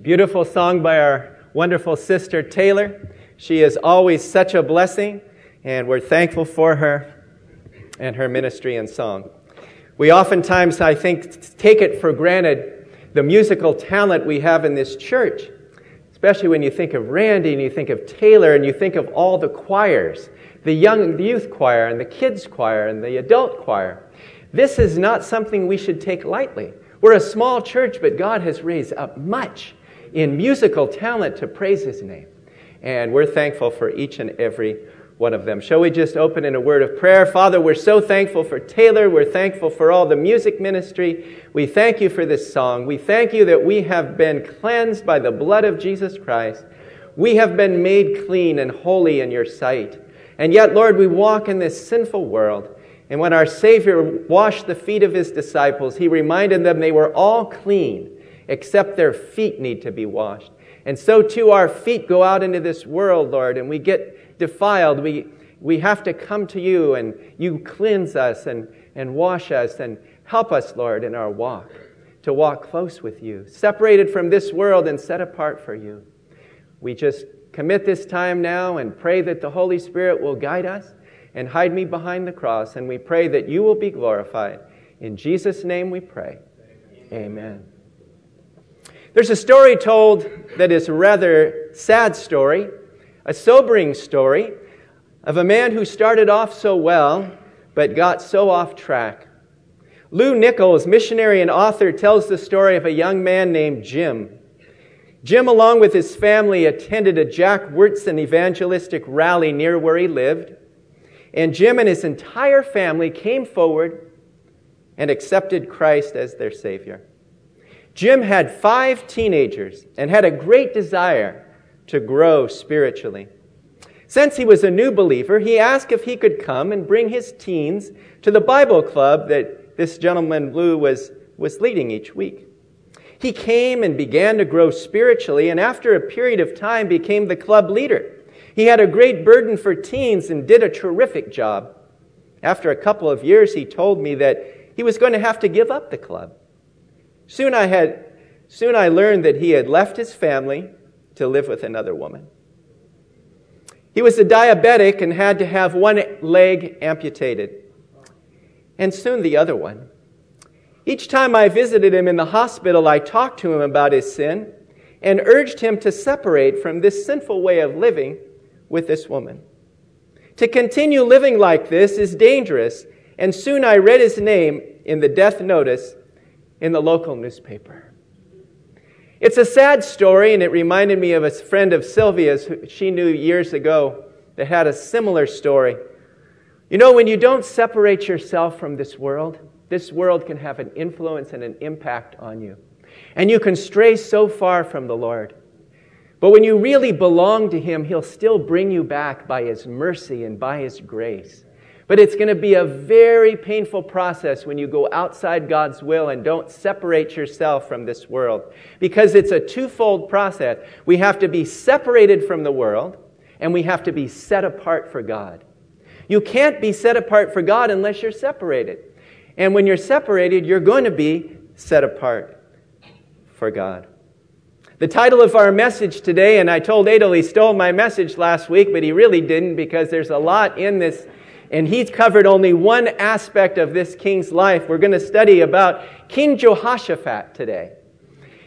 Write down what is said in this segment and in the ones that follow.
Beautiful song by our wonderful sister Taylor. She is always such a blessing, and we're thankful for her and her ministry and song. We oftentimes, I think, take it for granted the musical talent we have in this church, especially when you think of Randy and you think of Taylor and you think of all the choirs the young the youth choir and the kids choir and the adult choir. This is not something we should take lightly. We're a small church, but God has raised up much in musical talent to praise his name. And we're thankful for each and every one of them. Shall we just open in a word of prayer? Father, we're so thankful for Taylor. We're thankful for all the music ministry. We thank you for this song. We thank you that we have been cleansed by the blood of Jesus Christ. We have been made clean and holy in your sight. And yet, Lord, we walk in this sinful world. And when our Savior washed the feet of his disciples, he reminded them they were all clean except their feet need to be washed. And so too our feet go out into this world, Lord, and we get defiled. We, we have to come to you and you cleanse us and, and wash us and help us, Lord, in our walk, to walk close with you, separated from this world and set apart for you. We just commit this time now and pray that the Holy Spirit will guide us and hide me behind the cross. And we pray that you will be glorified. In Jesus' name we pray. Amen. Amen. There's a story told that is a rather sad story, a sobering story of a man who started off so well but got so off track. Lou Nichols, missionary and author, tells the story of a young man named Jim. Jim, along with his family, attended a Jack Wyrtzen evangelistic rally near where he lived. And Jim and his entire family came forward and accepted Christ as their Savior. Jim had five teenagers and had a great desire to grow spiritually. Since he was a new believer, he asked if he could come and bring his teens to the Bible club that this gentleman, Lou, was, was leading each week. He came and began to grow spiritually, and after a period of time became the club leader. He had a great burden for teens and did a terrific job. After a couple of years, he told me that he was going to have to give up the club. Soon I had, soon I learned that he had left his family to live with another woman. He was a diabetic and had to have one leg amputated, and soon the other one. Each time I visited him in the hospital, I talked to him about his sin and urged him to separate from this sinful way of living with this woman. To continue living like this is dangerous, and soon I read his name in the death notice in the local newspaper. It's a sad story, and it reminded me of a friend of Sylvia's who she knew years ago that had a similar story. You know, when you don't separate yourself from this world, this world can have an influence and an impact on you. And you can stray so far from the Lord. But when you really belong to Him, He'll still bring you back by His mercy and by His grace. But it's going to be a very painful process when you go outside God's will and don't separate yourself from this world. Because it's a twofold process. We have to be separated from the world, and we have to be set apart for God. You can't be set apart for God unless you're separated. And when you're separated, you're going to be set apart for God. The title of our message today, and I told Adel he stole my message last week, but he really didn't because there's a lot in this and he's covered only one aspect of this king's life. We're going to study about King Jehoshaphat today.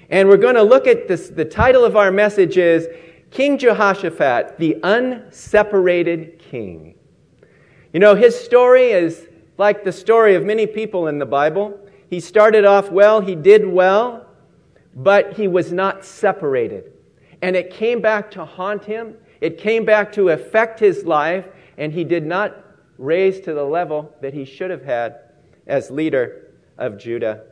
And we're going to look at this. The title of our message is King Jehoshaphat, the unseparated king. You know, his story is like the story of many people in the Bible. He started off well, he did well, but he was not separated. And it came back to haunt him. It came back to affect his life, and he did not raised to the level that he should have had as leader of Judah.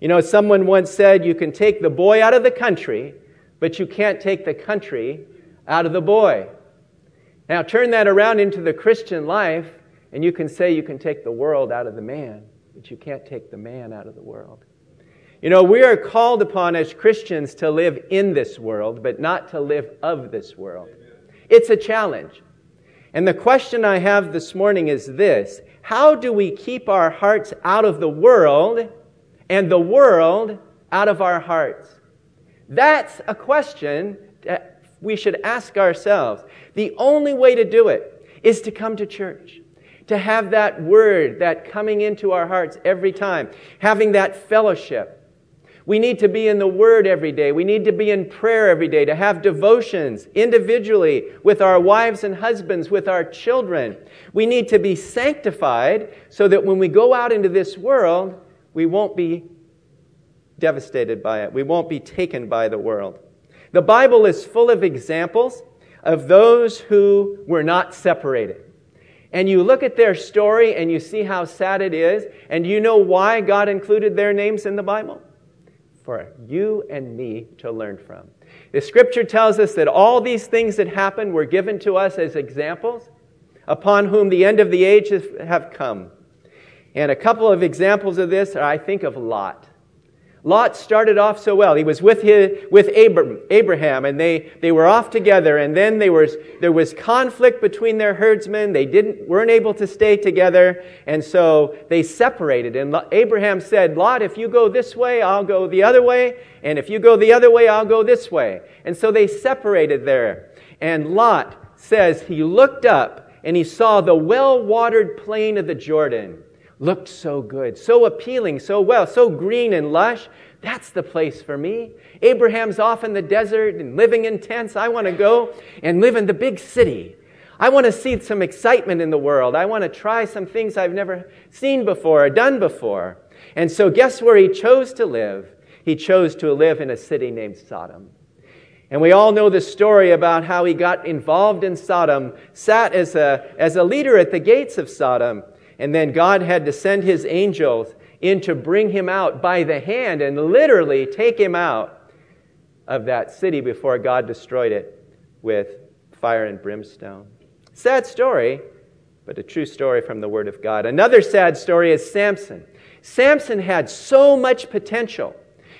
You know, someone once said, You can take the boy out of the country, but you can't take the country out of the boy. Now, turn that around into the Christian life, and you can say you can take the world out of the man, but you can't take the man out of the world. You know, we are called upon as Christians to live in this world, but not to live of this world. It's a challenge. And the question I have this morning is this How do we keep our hearts out of the world and the world out of our hearts? That's a question that we should ask ourselves. The only way to do it is to come to church, to have that word that coming into our hearts every time, having that fellowship. We need to be in the Word every day. We need to be in prayer every day, to have devotions individually with our wives and husbands, with our children. We need to be sanctified so that when we go out into this world, we won't be devastated by it. We won't be taken by the world. The Bible is full of examples of those who were not separated. And you look at their story and you see how sad it is, and you know why God included their names in the Bible? For you and me to learn from. The scripture tells us that all these things that happened were given to us as examples upon whom the end of the ages have come. And a couple of examples of this are, I think, of Lot. Lot started off so well. He was with, his, with Abraham, and they, they were off together. And then they was, there was conflict between their herdsmen. They didn't, weren't able to stay together, and so they separated. And Abraham said, Lot, if you go this way, I'll go the other way. And if you go the other way, I'll go this way. And so they separated there. And Lot says he looked up and he saw the well watered plain of the Jordan looked so good, so appealing, so well, so green and lush. That's the place for me. Abraham's off in the desert and living in tents. I want to go and live in the big city. I want to see some excitement in the world. I want to try some things I've never seen before or done before. And so, guess where he chose to live? He chose to live in a city named Sodom. And we all know the story about how he got involved in Sodom, sat as a, as a leader at the gates of Sodom, and then God had to send his angels in to bring him out by the hand and literally take him out of that city before God destroyed it with fire and brimstone. Sad story, but a true story from the Word of God. Another sad story is Samson. Samson had so much potential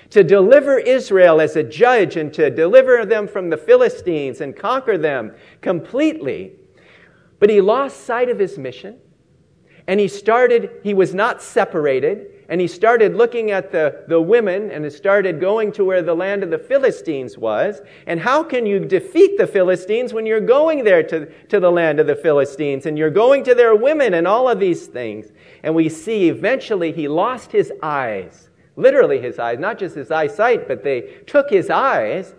to deliver Israel as a judge and to deliver them from the Philistines and conquer them completely. But he lost sight of his mission and he started, he was not separated, and he started looking at the, the women and he started going to where the land of the Philistines was. And how can you defeat the Philistines when you're going there to, to the land of the Philistines and you're going to their women and all of these things? And we see eventually he lost his eyes, literally his eyes, not just his eyesight, but they took his eyes.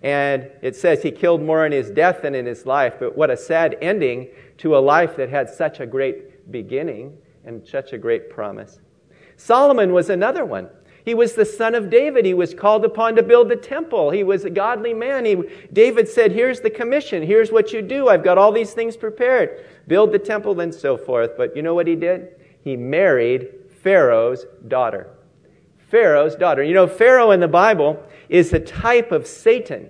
And it says he killed more in his death than in his life. But what a sad ending to a life that had such a great beginning and such a great promise. Solomon was another one. He was the son of David. He was called upon to build the temple. He was a godly man. He, David said, Here's the commission. Here's what you do. I've got all these things prepared. Build the temple and so forth. But you know what he did? He married Pharaoh's daughter. Pharaoh's daughter. You know, Pharaoh in the Bible is the type of Satan.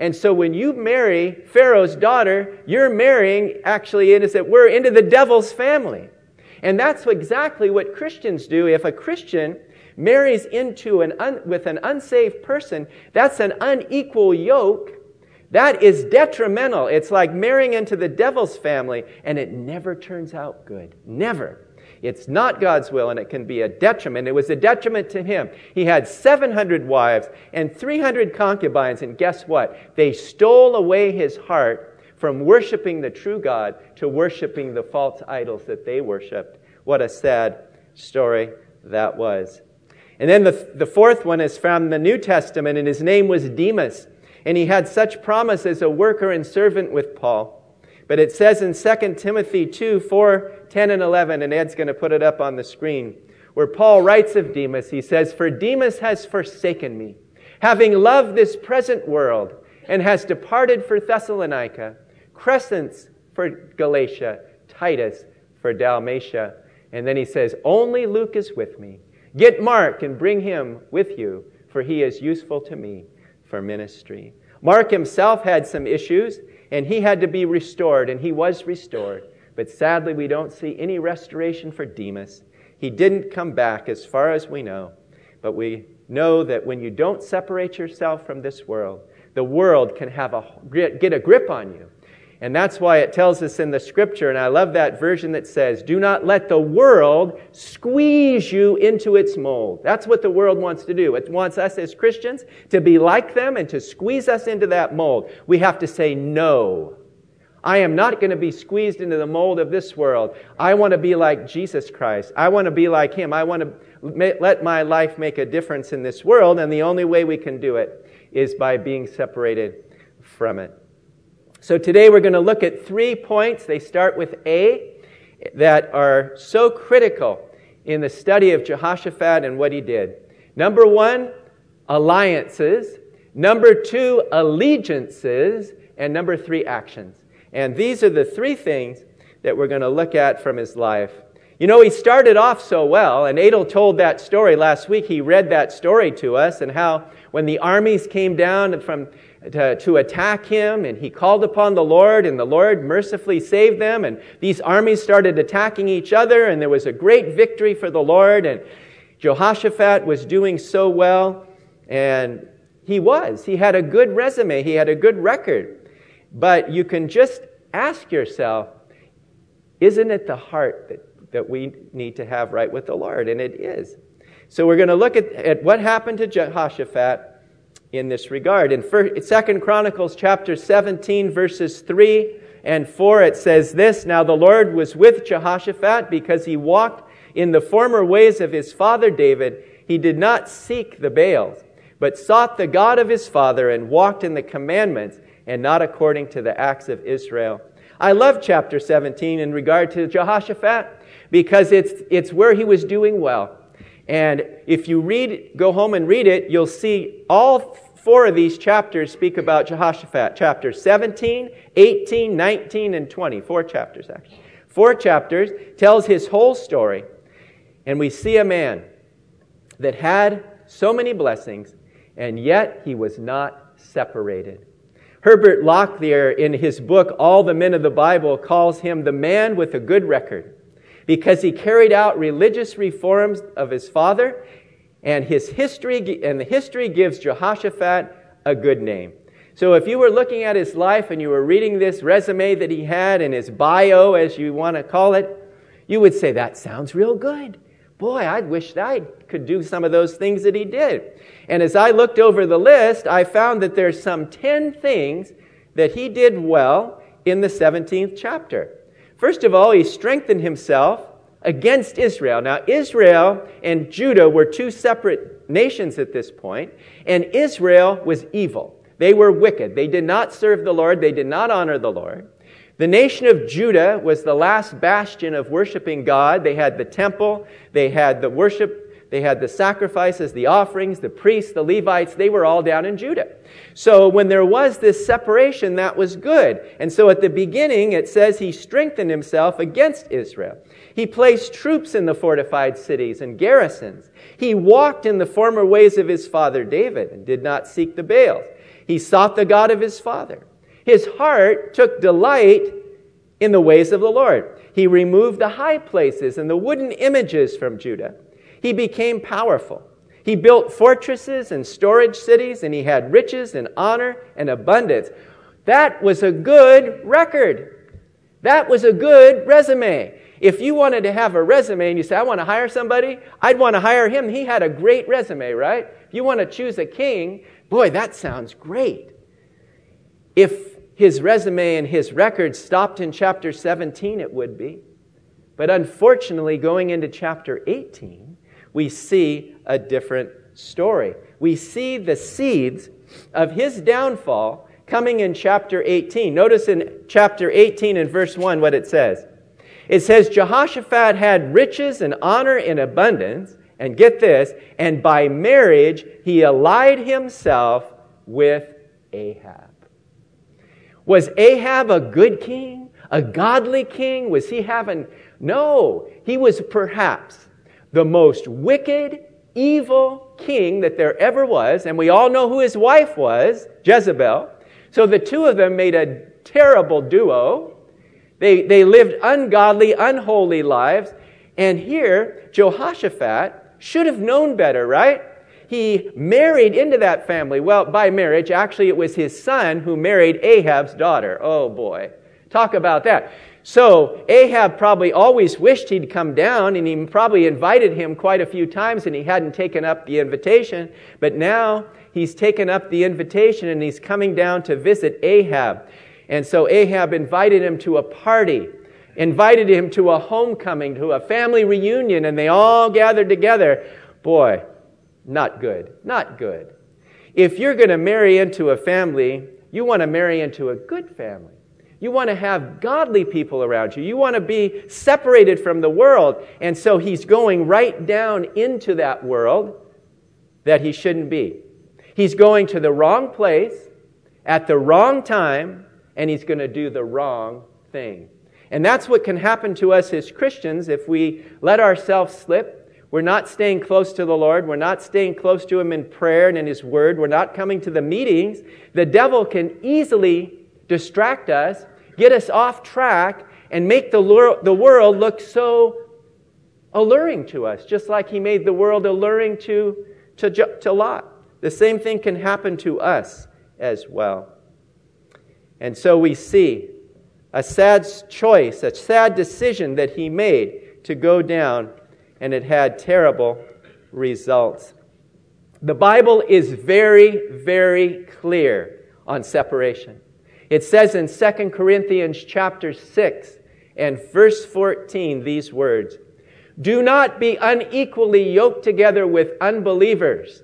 And so when you marry Pharaoh's daughter, you're marrying, actually, it were, into the devil's family. And that's exactly what Christians do. If a Christian marries into an un, with an unsaved person, that's an unequal yoke. That is detrimental. It's like marrying into the devil's family, and it never turns out good. Never. It's not God's will, and it can be a detriment. It was a detriment to him. He had 700 wives and 300 concubines, and guess what? They stole away his heart from worshiping the true God to worshiping the false idols that they worshiped. What a sad story that was. And then the, the fourth one is from the New Testament, and his name was Demas. And he had such promise as a worker and servant with Paul. But it says in 2 Timothy 2 4, 10, and 11, and Ed's going to put it up on the screen, where Paul writes of Demas, he says, For Demas has forsaken me, having loved this present world, and has departed for Thessalonica, Crescens for Galatia, Titus for Dalmatia. And then he says, Only Luke is with me. Get Mark and bring him with you, for he is useful to me for ministry. Mark himself had some issues and he had to be restored, and he was restored. But sadly, we don't see any restoration for Demas. He didn't come back, as far as we know. But we know that when you don't separate yourself from this world, the world can have a, get a grip on you. And that's why it tells us in the scripture, and I love that version that says, Do not let the world squeeze you into its mold. That's what the world wants to do. It wants us as Christians to be like them and to squeeze us into that mold. We have to say no. I am not going to be squeezed into the mold of this world. I want to be like Jesus Christ. I want to be like Him. I want to let my life make a difference in this world, and the only way we can do it is by being separated from it. So today we're going to look at three points. They start with A that are so critical in the study of Jehoshaphat and what he did. Number one, alliances. Number two, allegiances. And number three, actions. And these are the three things that we're going to look at from his life. You know, he started off so well, and Adel told that story last week. He read that story to us, and how when the armies came down from, to, to attack him, and he called upon the Lord, and the Lord mercifully saved them, and these armies started attacking each other, and there was a great victory for the Lord, and Jehoshaphat was doing so well, and he was. He had a good resume, he had a good record. But you can just ask yourself, isn't it the heart that, that we need to have right with the Lord? And it is. So we're going to look at, at what happened to Jehoshaphat in this regard. In Second Chronicles chapter 17, verses 3 and 4, it says this Now the Lord was with Jehoshaphat because he walked in the former ways of his father David. He did not seek the Baals, but sought the God of his father and walked in the commandments and not according to the acts of Israel. I love chapter 17 in regard to Jehoshaphat because it's, it's where he was doing well. And if you read, go home and read it, you'll see all four of these chapters speak about Jehoshaphat. Chapter 17, 18, 19, and 20. Four chapters, actually. Four chapters tells his whole story. And we see a man that had so many blessings, and yet he was not separated. Herbert Lockyer, in his book, All the Men of the Bible, calls him the man with a good record because he carried out religious reforms of his father, and his history, and the history gives Jehoshaphat a good name. So if you were looking at his life and you were reading this resume that he had and his bio, as you want to call it, you would say, that sounds real good. Boy, I wish I could do some of those things that he did. And as I looked over the list, I found that there's some 10 things that he did well in the 17th chapter. First of all, he strengthened himself against Israel. Now, Israel and Judah were two separate nations at this point, and Israel was evil. They were wicked. They did not serve the Lord. They did not honor the Lord. The nation of Judah was the last bastion of worshiping God. They had the temple, they had the worship, they had the sacrifices, the offerings, the priests, the Levites. They were all down in Judah. So when there was this separation, that was good. And so at the beginning, it says he strengthened himself against Israel. He placed troops in the fortified cities and garrisons. He walked in the former ways of his father David and did not seek the Baals. He sought the God of his father. His heart took delight in the ways of the Lord. He removed the high places and the wooden images from Judah. He became powerful. He built fortresses and storage cities, and he had riches and honor and abundance. That was a good record. That was a good resume. If you wanted to have a resume and you say, I want to hire somebody, I'd want to hire him. He had a great resume, right? If you want to choose a king, boy, that sounds great. If his resume and his record stopped in chapter 17, it would be. But unfortunately, going into chapter 18, we see a different story. We see the seeds of his downfall coming in chapter 18. Notice in chapter 18 and verse 1 what it says. It says, Jehoshaphat had riches and honor in abundance, and get this, and by marriage he allied himself with Ahab. Was Ahab a good king? A godly king? Was he having. No, he was perhaps the most wicked, evil king that there ever was, and we all know who his wife was, Jezebel. So the two of them made a terrible duo. They, they lived ungodly, unholy lives. And here, Jehoshaphat should have known better, right? he married into that family. Well, by marriage, actually, it was his son who married Ahab's daughter. Oh boy. Talk about that. So Ahab probably always wished he'd come down, and he probably invited him quite a few times, and he hadn't taken up the invitation. But now he's taken up the invitation, and he's coming down to visit Ahab. And so Ahab invited him to a party, invited him to a homecoming, to a family reunion, and they all gathered together. Boy, not good. Not good. If you're going to marry into a family, you want to marry into a good family. You want to have godly people around you. You want to be separated from the world. And so he's going right down into that world that he shouldn't be. He's going to the wrong place at the wrong time and he's going to do the wrong thing. And that's what can happen to us as Christians if we let ourselves slip. We're not staying close to the Lord. We're not staying close to Him in prayer and in His Word. We're not coming to the meetings. The devil can easily distract us, get us off track, and make the, the world look so alluring to us, just like He made the world alluring to, to, to Lot. The same thing can happen to us as well. And so we see a sad choice, a sad decision that he made to go down, and it had terrible results. The Bible is very, very clear on separation. It says in 2 Corinthians chapter 6 and verse 14 these words Do not be unequally yoked together with unbelievers.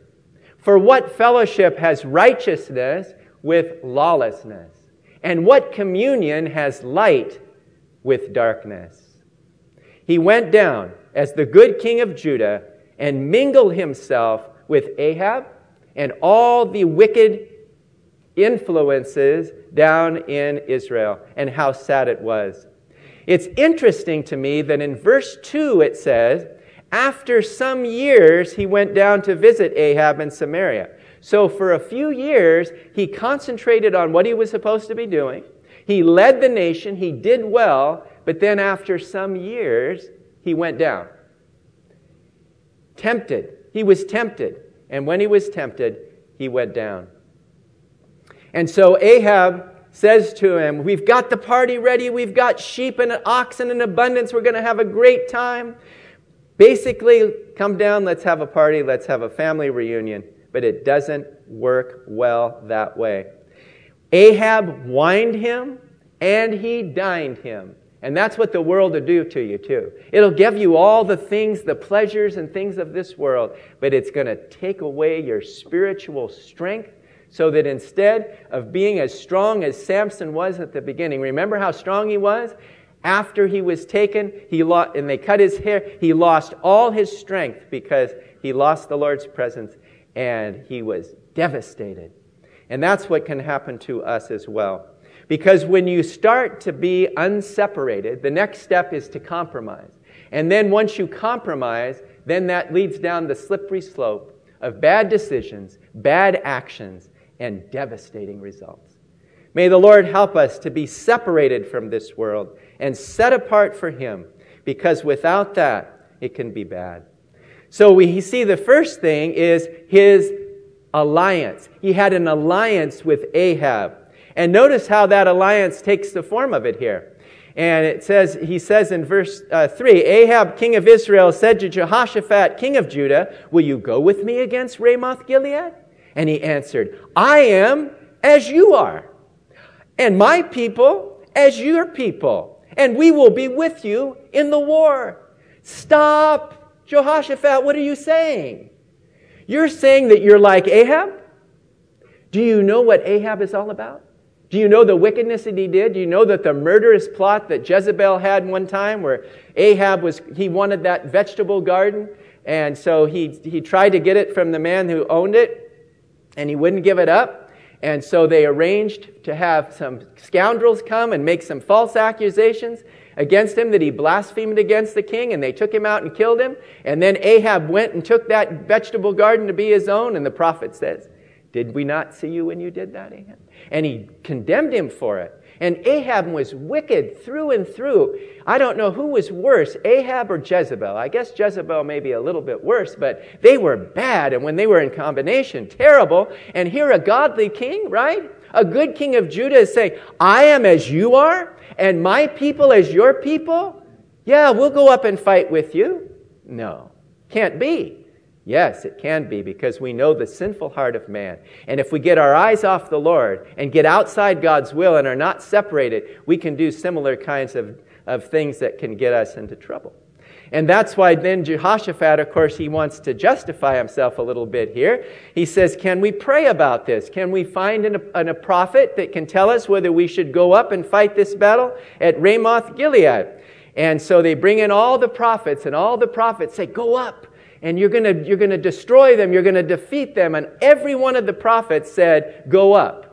For what fellowship has righteousness with lawlessness? And what communion has light with darkness? He went down as the good king of Judah and mingled himself with Ahab and all the wicked influences down in Israel, and how sad it was. It's interesting to me that in verse 2 it says, After some years he went down to visit Ahab in Samaria. So for a few years, he concentrated on what he was supposed to be doing. He led the nation. He did well. But then after some years, he went down. Tempted. He was tempted. And when he was tempted, he went down. And so Ahab says to him, We've got the party ready. We've got sheep and oxen in abundance. We're going to have a great time. Basically, come down. Let's have a party. Let's have a family reunion but it doesn't work well that way. Ahab wined him and he dined him. And that's what the world will do to you, too. It'll give you all the things, the pleasures and things of this world, but it's going to take away your spiritual strength so that instead of being as strong as Samson was at the beginning, remember how strong he was? After he was taken, he lost, and they cut his hair, he lost all his strength because he lost the Lord's presence and he was devastated. And that's what can happen to us as well. Because when you start to be unseparated, the next step is to compromise. And then once you compromise, then that leads down the slippery slope of bad decisions, bad actions, and devastating results. May the Lord help us to be separated from this world and set apart for Him, because without that, it can be bad. So we see the first thing is his alliance. He had an alliance with Ahab. And notice how that alliance takes the form of it here. And it says, he says in verse uh, 3 Ahab, king of Israel, said to Jehoshaphat, king of Judah, Will you go with me against Ramoth Gilead? And he answered, I am as you are, and my people as your people, and we will be with you in the war. Stop Jehoshaphat, what are you saying? You're saying that you're like Ahab? Do you know what Ahab is all about? Do you know the wickedness that he did? Do you know that the murderous plot that Jezebel had one time where Ahab was, he wanted that vegetable garden, and so he, he tried to get it from the man who owned it, and he wouldn't give it up. And so they arranged to have some scoundrels come and make some false accusations against him that he blasphemed against the king, and they took him out and killed him. And then Ahab went and took that vegetable garden to be his own, and the prophet says, Did we not see you when you did that, Ahab? And he condemned him for it. And Ahab was wicked through and through. I don't know who was worse, Ahab or Jezebel. I guess Jezebel may be a little bit worse, but they were bad. And when they were in combination, terrible. And here a godly king, right? A good king of Judah is saying, I am as you are, and my people as your people. Yeah, we'll go up and fight with you. No, can't be. Yes, it can be because we know the sinful heart of man. And if we get our eyes off the Lord and get outside God's will and are not separated, we can do similar kinds of, of things that can get us into trouble. And that's why then Jehoshaphat, of course, he wants to justify himself a little bit here. He says, Can we pray about this? Can we find an, an, a prophet that can tell us whether we should go up and fight this battle at Ramoth Gilead? And so they bring in all the prophets, and all the prophets say, Go up and you're going you're going to destroy them, you're going to defeat them. And every one of the prophets said, Go up.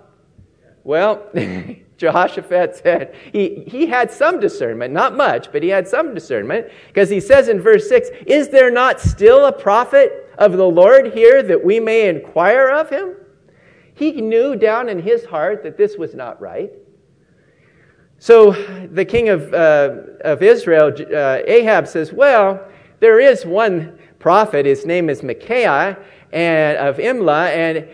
Well, Jehoshaphat said he, he had some discernment, not much, but he had some discernment, because he says in verse 6 Is there not still a prophet of the Lord here that we may inquire of him? He knew down in his heart that this was not right. So the king of, uh, of Israel, uh, Ahab, says, Well, there is one prophet. His name is Micaiah and, of Imlah, and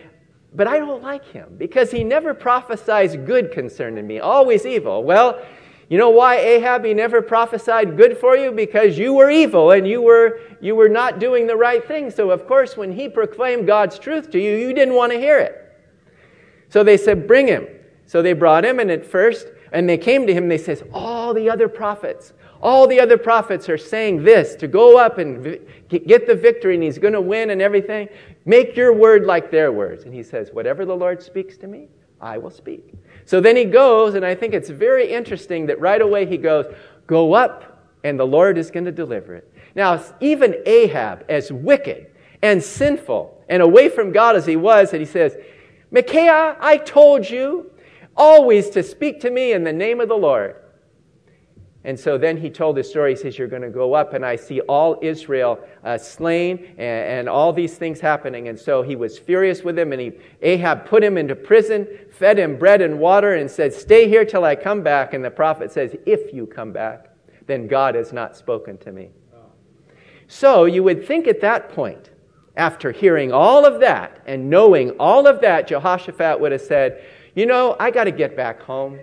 but I don't like him because he never prophesies good concerning me, always evil. Well, you know why Ahab he never prophesied good for you because you were evil and you were you were not doing the right thing. So of course when he proclaimed God's truth to you, you didn't want to hear it. So they said, "Bring him." So they brought him and at first and they came to him they says, "All the other prophets all the other prophets are saying this to go up and get the victory, and he's going to win and everything. Make your word like their words. And he says, Whatever the Lord speaks to me, I will speak. So then he goes, and I think it's very interesting that right away he goes, Go up, and the Lord is going to deliver it. Now, even Ahab, as wicked and sinful and away from God as he was, and he says, Micaiah, I told you always to speak to me in the name of the Lord. And so then he told his story. He says, You're going to go up, and I see all Israel uh, slain and, and, all these things happening. And so he was furious with him, and he, Ahab put him into prison, fed him bread and water, and said, Stay here till I come back. And the prophet says, If you come back, then God has not spoken to me. So you would think at that point, after hearing all of that and knowing all of that, Jehoshaphat would have said, You know, I got to get back home.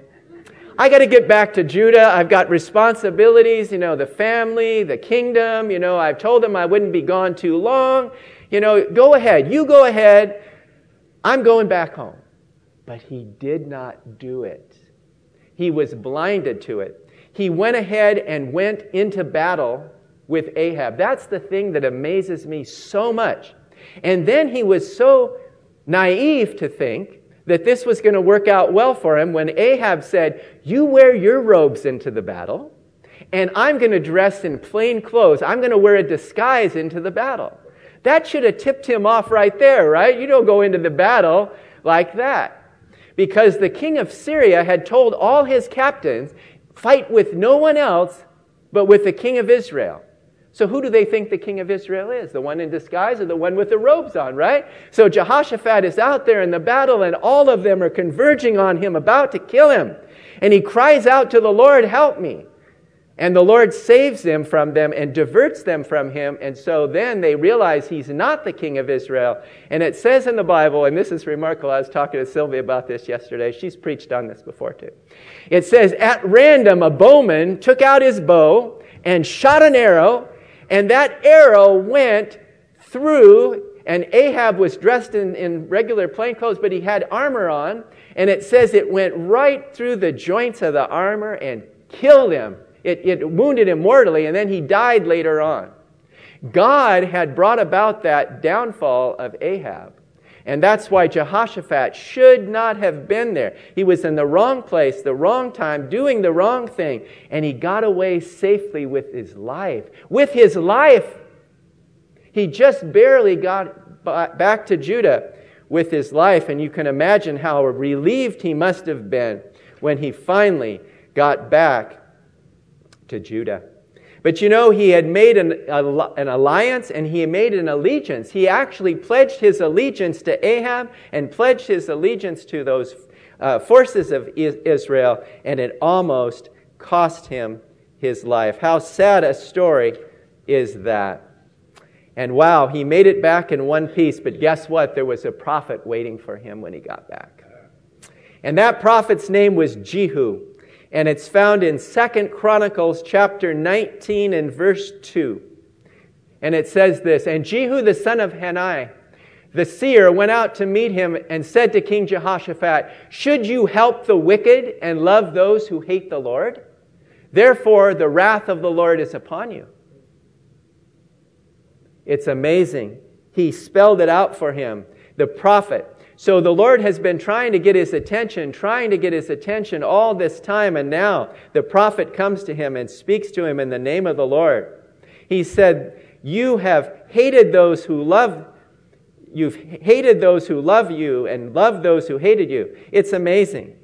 I got to get back to Judah. I've got responsibilities, you know, the family, the kingdom. You know, I've told them I wouldn't be gone too long. You know, go ahead. You go ahead. I'm going back home. But he did not do it. He was blinded to it. He went ahead and went into battle with Ahab. That's the thing that amazes me so much. And then he was so naive to think that this was going to work out well for him when Ahab said, You wear your robes into the battle, and I'm going to dress in plain clothes. I'm going to wear a disguise into the battle. That should have tipped him off right there, right? You don't go into the battle like that. Because the king of Syria had told all his captains, fight with no one else but with the king of Israel. So who do they think the king of Israel is? The one in disguise or the one with the robes on, right? So Jehoshaphat is out there in the battle and all of them are converging on him, about to kill him. And he cries out to the Lord, help me. And the Lord saves them from them and diverts them from him. And so then they realize he's not the king of Israel. And it says in the Bible, and this is remarkable, I was talking to Sylvia about this yesterday. She's preached on this before too. It says, At random, a bowman took out his bow and shot an arrow and that arrow went through, and Ahab was dressed in, in regular plain clothes, but he had armor on. And it says it went right through the joints of the armor and killed him. It, it wounded him mortally, and then he died later on. God had brought about that downfall of Ahab. And that's why Jehoshaphat should not have been there. He was in the wrong place, the wrong time, doing the wrong thing, and he got away safely with his life. With his life! He just barely got back to Judah with his life, and you can imagine how relieved he must have been when he finally got back to Judah. But you know, he had made an, an alliance and he made an allegiance. He actually pledged his allegiance to Ahab and pledged his allegiance to those uh, forces of Israel, and it almost cost him his life. How sad a story is that? And wow, he made it back in one piece, but guess what? There was a prophet waiting for him when he got back. And that prophet's name was Jehu. And it's found in Second Chronicles chapter 19 and verse 2. And it says this And Jehu the son of Hanani, the seer, went out to meet him and said to King Jehoshaphat, Should you help the wicked and love those who hate the Lord? Therefore, the wrath of the Lord is upon you. It's amazing. He spelled it out for him. The prophet. So the Lord has been trying to get his attention, trying to get his attention all this time, and now the prophet comes to him and speaks to him in the name of the Lord. He said, You have hated those who love you've hated those who love you and love those who hated you. It's amazing.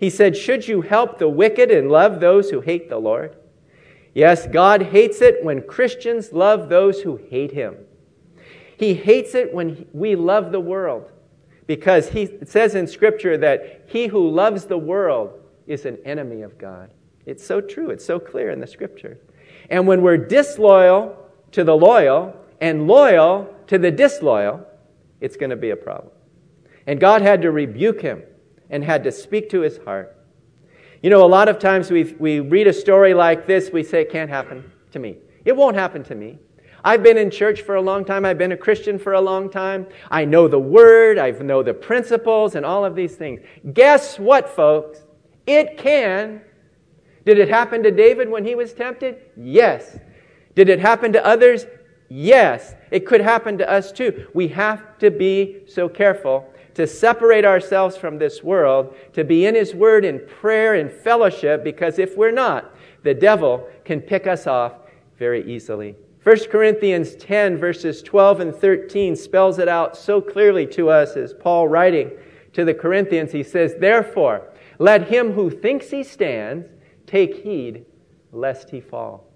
He said, Should you help the wicked and love those who hate the Lord? Yes, God hates it when Christians love those who hate him. He hates it when we love the world. Because he, it says in Scripture that he who loves the world is an enemy of God. It's so true. It's so clear in the Scripture. And when we're disloyal to the loyal and loyal to the disloyal, it's going to be a problem. And God had to rebuke him and had to speak to his heart. You know, a lot of times we, we read a story like this, we say, it can't happen to me. It won't happen to me. I've been in church for a long time. I've been a Christian for a long time. I know the word. I know the principles and all of these things. Guess what, folks? It can. Did it happen to David when he was tempted? Yes. Did it happen to others? Yes. It could happen to us too. We have to be so careful to separate ourselves from this world, to be in His Word in prayer and fellowship, because if we're not, the devil can pick us off very easily. 1 Corinthians 10, verses 12 and 13, spells it out so clearly to us as Paul writing to the Corinthians. He says, Therefore, let him who thinks he stands take heed lest he fall.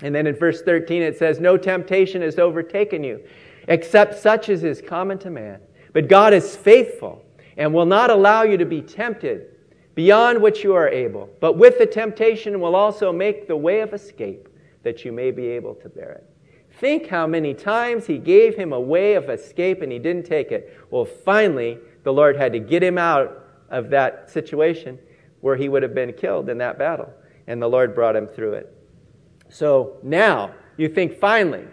And then in verse 13 it says, No temptation has overtaken you, except such as is common to man. But God is faithful and will not allow you to be tempted beyond what you are able, but with the temptation will also make the way of escape that you may be able to bear it. Think how many times he gave him a way of escape and he didn't take it. Well, finally, the Lord had to get him out of that situation where he would have been killed in that battle. And the Lord brought him through it. So now you think finally,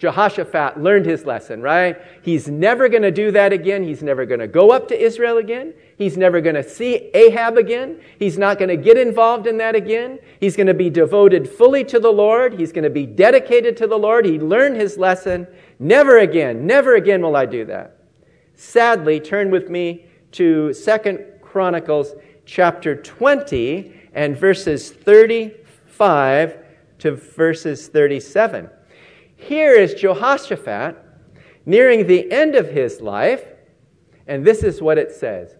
Jehoshaphat learned his lesson, right? He's never going to do that again. He's never going to go up to Israel again. He's never going to see Ahab again. He's not going to get involved in that again. He's going to be devoted fully to the Lord. He's going to be dedicated to the Lord. He learned his lesson. Never again, never again will I do that. Sadly, turn with me to Second Chronicles chapter 20 and verses 35 to verses 37. Here is Jehoshaphat nearing the end of his life, and this is what it says.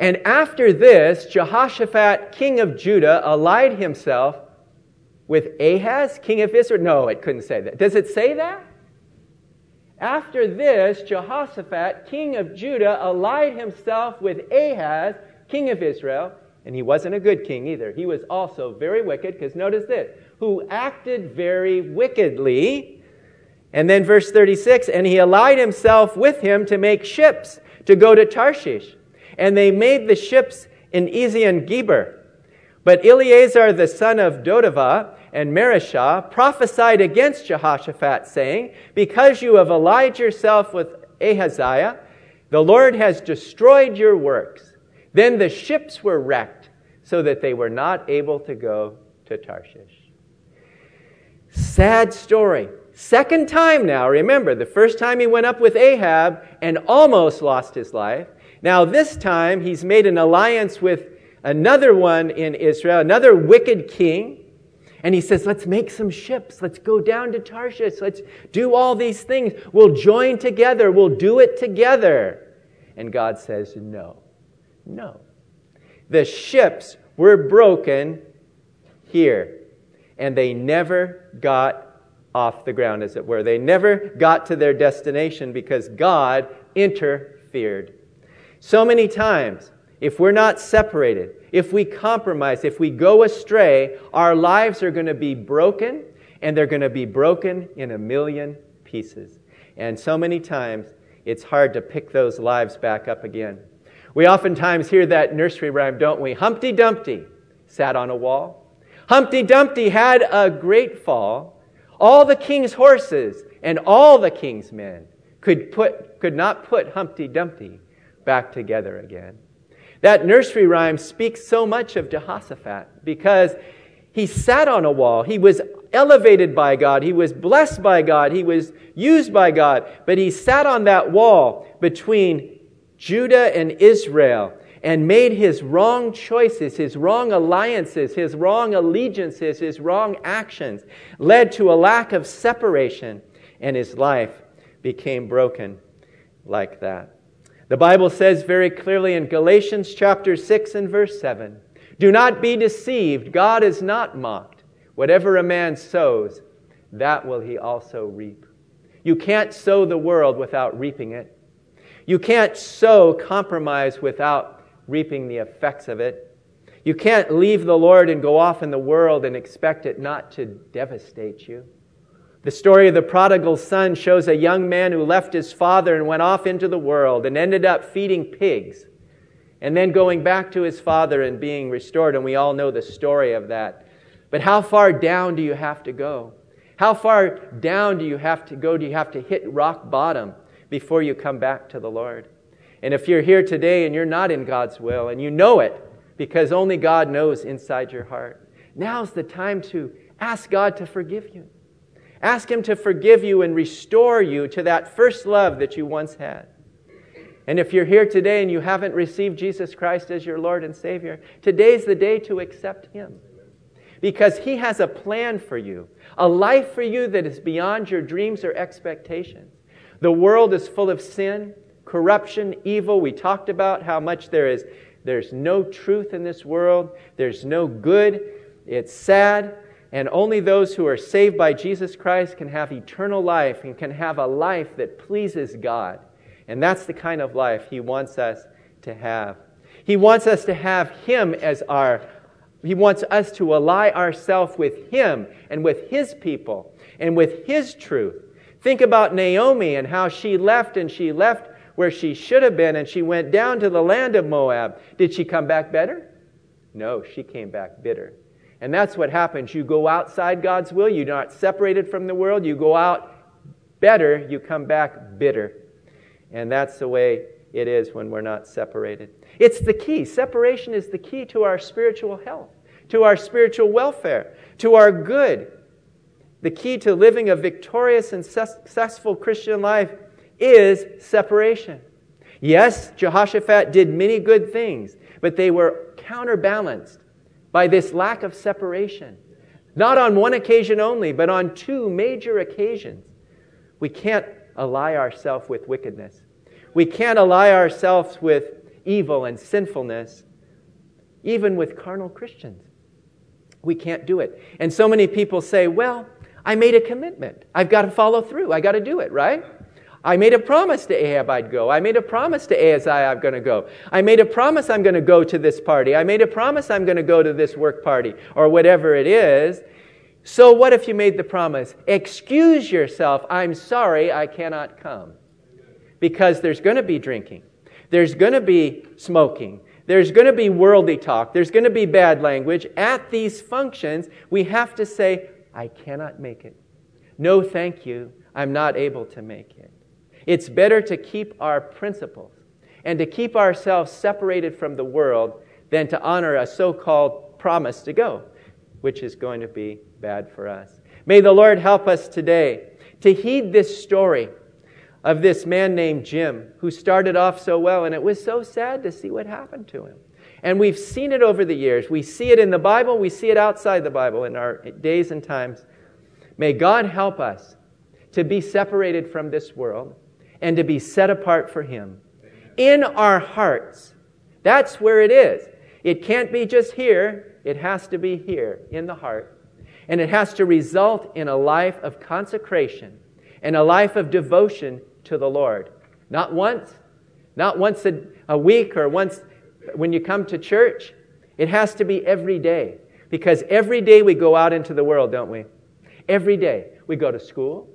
And after this, Jehoshaphat, king of Judah, allied himself with Ahaz, king of Israel. No, it couldn't say that. Does it say that? After this, Jehoshaphat, king of Judah, allied himself with Ahaz, king of Israel. And he wasn't a good king either. He was also very wicked, because notice this who acted very wickedly. And then verse 36 and he allied himself with him to make ships to go to Tarshish. And they made the ships in Ezion Geber. But Eleazar the son of Dodavah and Mareshah prophesied against Jehoshaphat, saying, Because you have allied yourself with Ahaziah, the Lord has destroyed your works. Then the ships were wrecked, so that they were not able to go to Tarshish. Sad story. Second time now, remember, the first time he went up with Ahab and almost lost his life. Now, this time, he's made an alliance with another one in Israel, another wicked king. And he says, Let's make some ships. Let's go down to Tarshish. Let's do all these things. We'll join together. We'll do it together. And God says, No, no. The ships were broken here and they never got off the ground, as it were. They never got to their destination because God interfered. So many times, if we're not separated, if we compromise, if we go astray, our lives are going to be broken, and they're going to be broken in a million pieces. And so many times, it's hard to pick those lives back up again. We oftentimes hear that nursery rhyme, don't we? Humpty Dumpty sat on a wall. Humpty Dumpty had a great fall. All the king's horses and all the king's men could, put, could not put Humpty Dumpty back together again. That nursery rhyme speaks so much of Jehoshaphat because he sat on a wall. He was elevated by God. He was blessed by God. He was used by God. But he sat on that wall between Judah and Israel and made his wrong choices, his wrong alliances, his wrong allegiances, his wrong actions led to a lack of separation, and his life became broken like that. The Bible says very clearly in Galatians chapter 6 and verse 7 Do not be deceived, God is not mocked. Whatever a man sows, that will he also reap. You can't sow the world without reaping it. You can't sow compromise without reaping the effects of it. You can't leave the Lord and go off in the world and expect it not to devastate you. The story of the prodigal son shows a young man who left his father and went off into the world and ended up feeding pigs and then going back to his father and being restored. And we all know the story of that. But how far down do you have to go? How far down do you have to go? Do you have to hit rock bottom before you come back to the Lord? And if you're here today and you're not in God's will and you know it because only God knows inside your heart, now's the time to ask God to forgive you. Ask Him to forgive you and restore you to that first love that you once had. And if you're here today and you haven't received Jesus Christ as your Lord and Savior, today's the day to accept Him. Because He has a plan for you, a life for you that is beyond your dreams or expectations. The world is full of sin, corruption, evil. We talked about how much there is there's no truth in this world. There's no good. It's sad. And only those who are saved by Jesus Christ can have eternal life and can have a life that pleases God. And that's the kind of life He wants us to have. He wants us to have Him as our, He wants us to ally ourselves with Him and with His people and with His truth. Think about Naomi and how she left and she left where she should have been and she went down to the land of Moab. Did she come back better? No, she came back bitter. And that's what happens. You go outside God's will, you're not separated from the world, you go out better, you come back bitter. And that's the way it is when we're not separated. It's the key. Separation is the key to our spiritual health, to our spiritual welfare, to our good. The key to living a victorious and successful Christian life is separation. Yes, Jehoshaphat did many good things, but they were counterbalanced by this lack of separation. Not on one occasion only, but on two major occasions. We can't ally ourselves with wickedness. We can't ally ourselves with evil and sinfulness, even with carnal Christians. We can't do it. And so many people say, well, I made a commitment. I've got to follow through. I got to do it, right? I made a promise to Ahab I'd go. I made a promise to Ahaziah I'm going to go. I made a promise I'm going to go to this party. I made a promise I'm going to go to this work party or whatever it is. So what if you made the promise? Excuse yourself. I'm sorry I cannot come. Because there's going to be drinking. There's going to be smoking. There's going to be worldly talk. There's going to be bad language. At these functions, we have to say, I cannot make it. No, thank you. I'm not able to make it. It's better to keep our principles and to keep ourselves separated from the world than to honor a so called promise to go, which is going to be bad for us. May the Lord help us today to heed this story of this man named Jim who started off so well, and it was so sad to see what happened to him. And we've seen it over the years. We see it in the Bible, we see it outside the Bible in our days and times. May God help us to be separated from this world and to be set apart for Him. In our hearts. That's where it is. It can't be just here, it has to be here in the heart. And it has to result in a life of consecration and a life of devotion to the Lord. Not once, not once a, a week or once when you come to church. It has to be every day. Because every day we go out into the world, don't we? Every day. We go to school.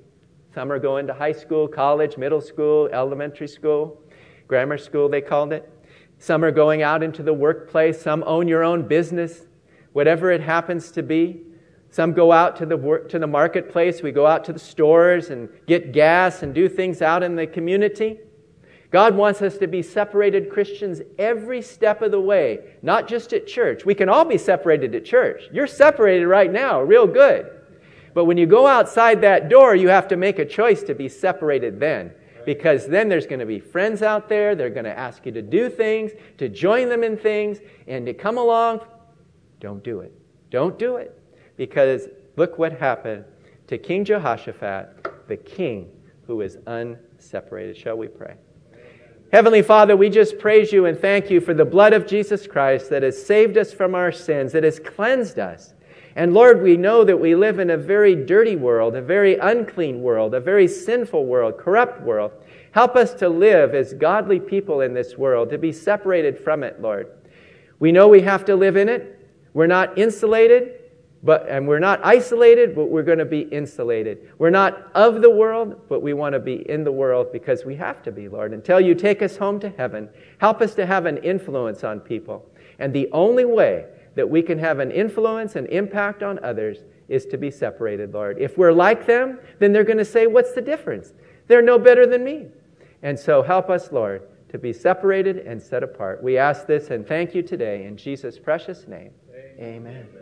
Some are going to high school, college, middle school, elementary school, grammar school, they called it. Some are going out into the workplace. Some own your own business, whatever it happens to be. Some go out to the, work, to the marketplace. We go out to the stores and get gas and do things out in the community. God wants us to be separated Christians every step of the way, not just at church. We can all be separated at church. You're separated right now, real good. But when you go outside that door, you have to make a choice to be separated then. Because then there's going to be friends out there. They're going to ask you to do things, to join them in things, and to come along. Don't do it. Don't do it. Because look what happened to King Jehoshaphat, the king who is unseparated. Shall we pray? Heavenly Father, we just praise you and thank you for the blood of Jesus Christ that has saved us from our sins, that has cleansed us. And Lord, we know that we live in a very dirty world, a very unclean world, a very sinful world, corrupt world. Help us to live as godly people in this world, to be separated from it, Lord. We know we have to live in it. We're not insulated. But, and we're not isolated, but we're going to be insulated. We're not of the world, but we want to be in the world because we have to be, Lord. Until you take us home to heaven, help us to have an influence on people. And the only way that we can have an influence and impact on others is to be separated, Lord. If we're like them, then they're going to say, What's the difference? They're no better than me. And so help us, Lord, to be separated and set apart. We ask this and thank you today in Jesus' precious name. Amen. Amen.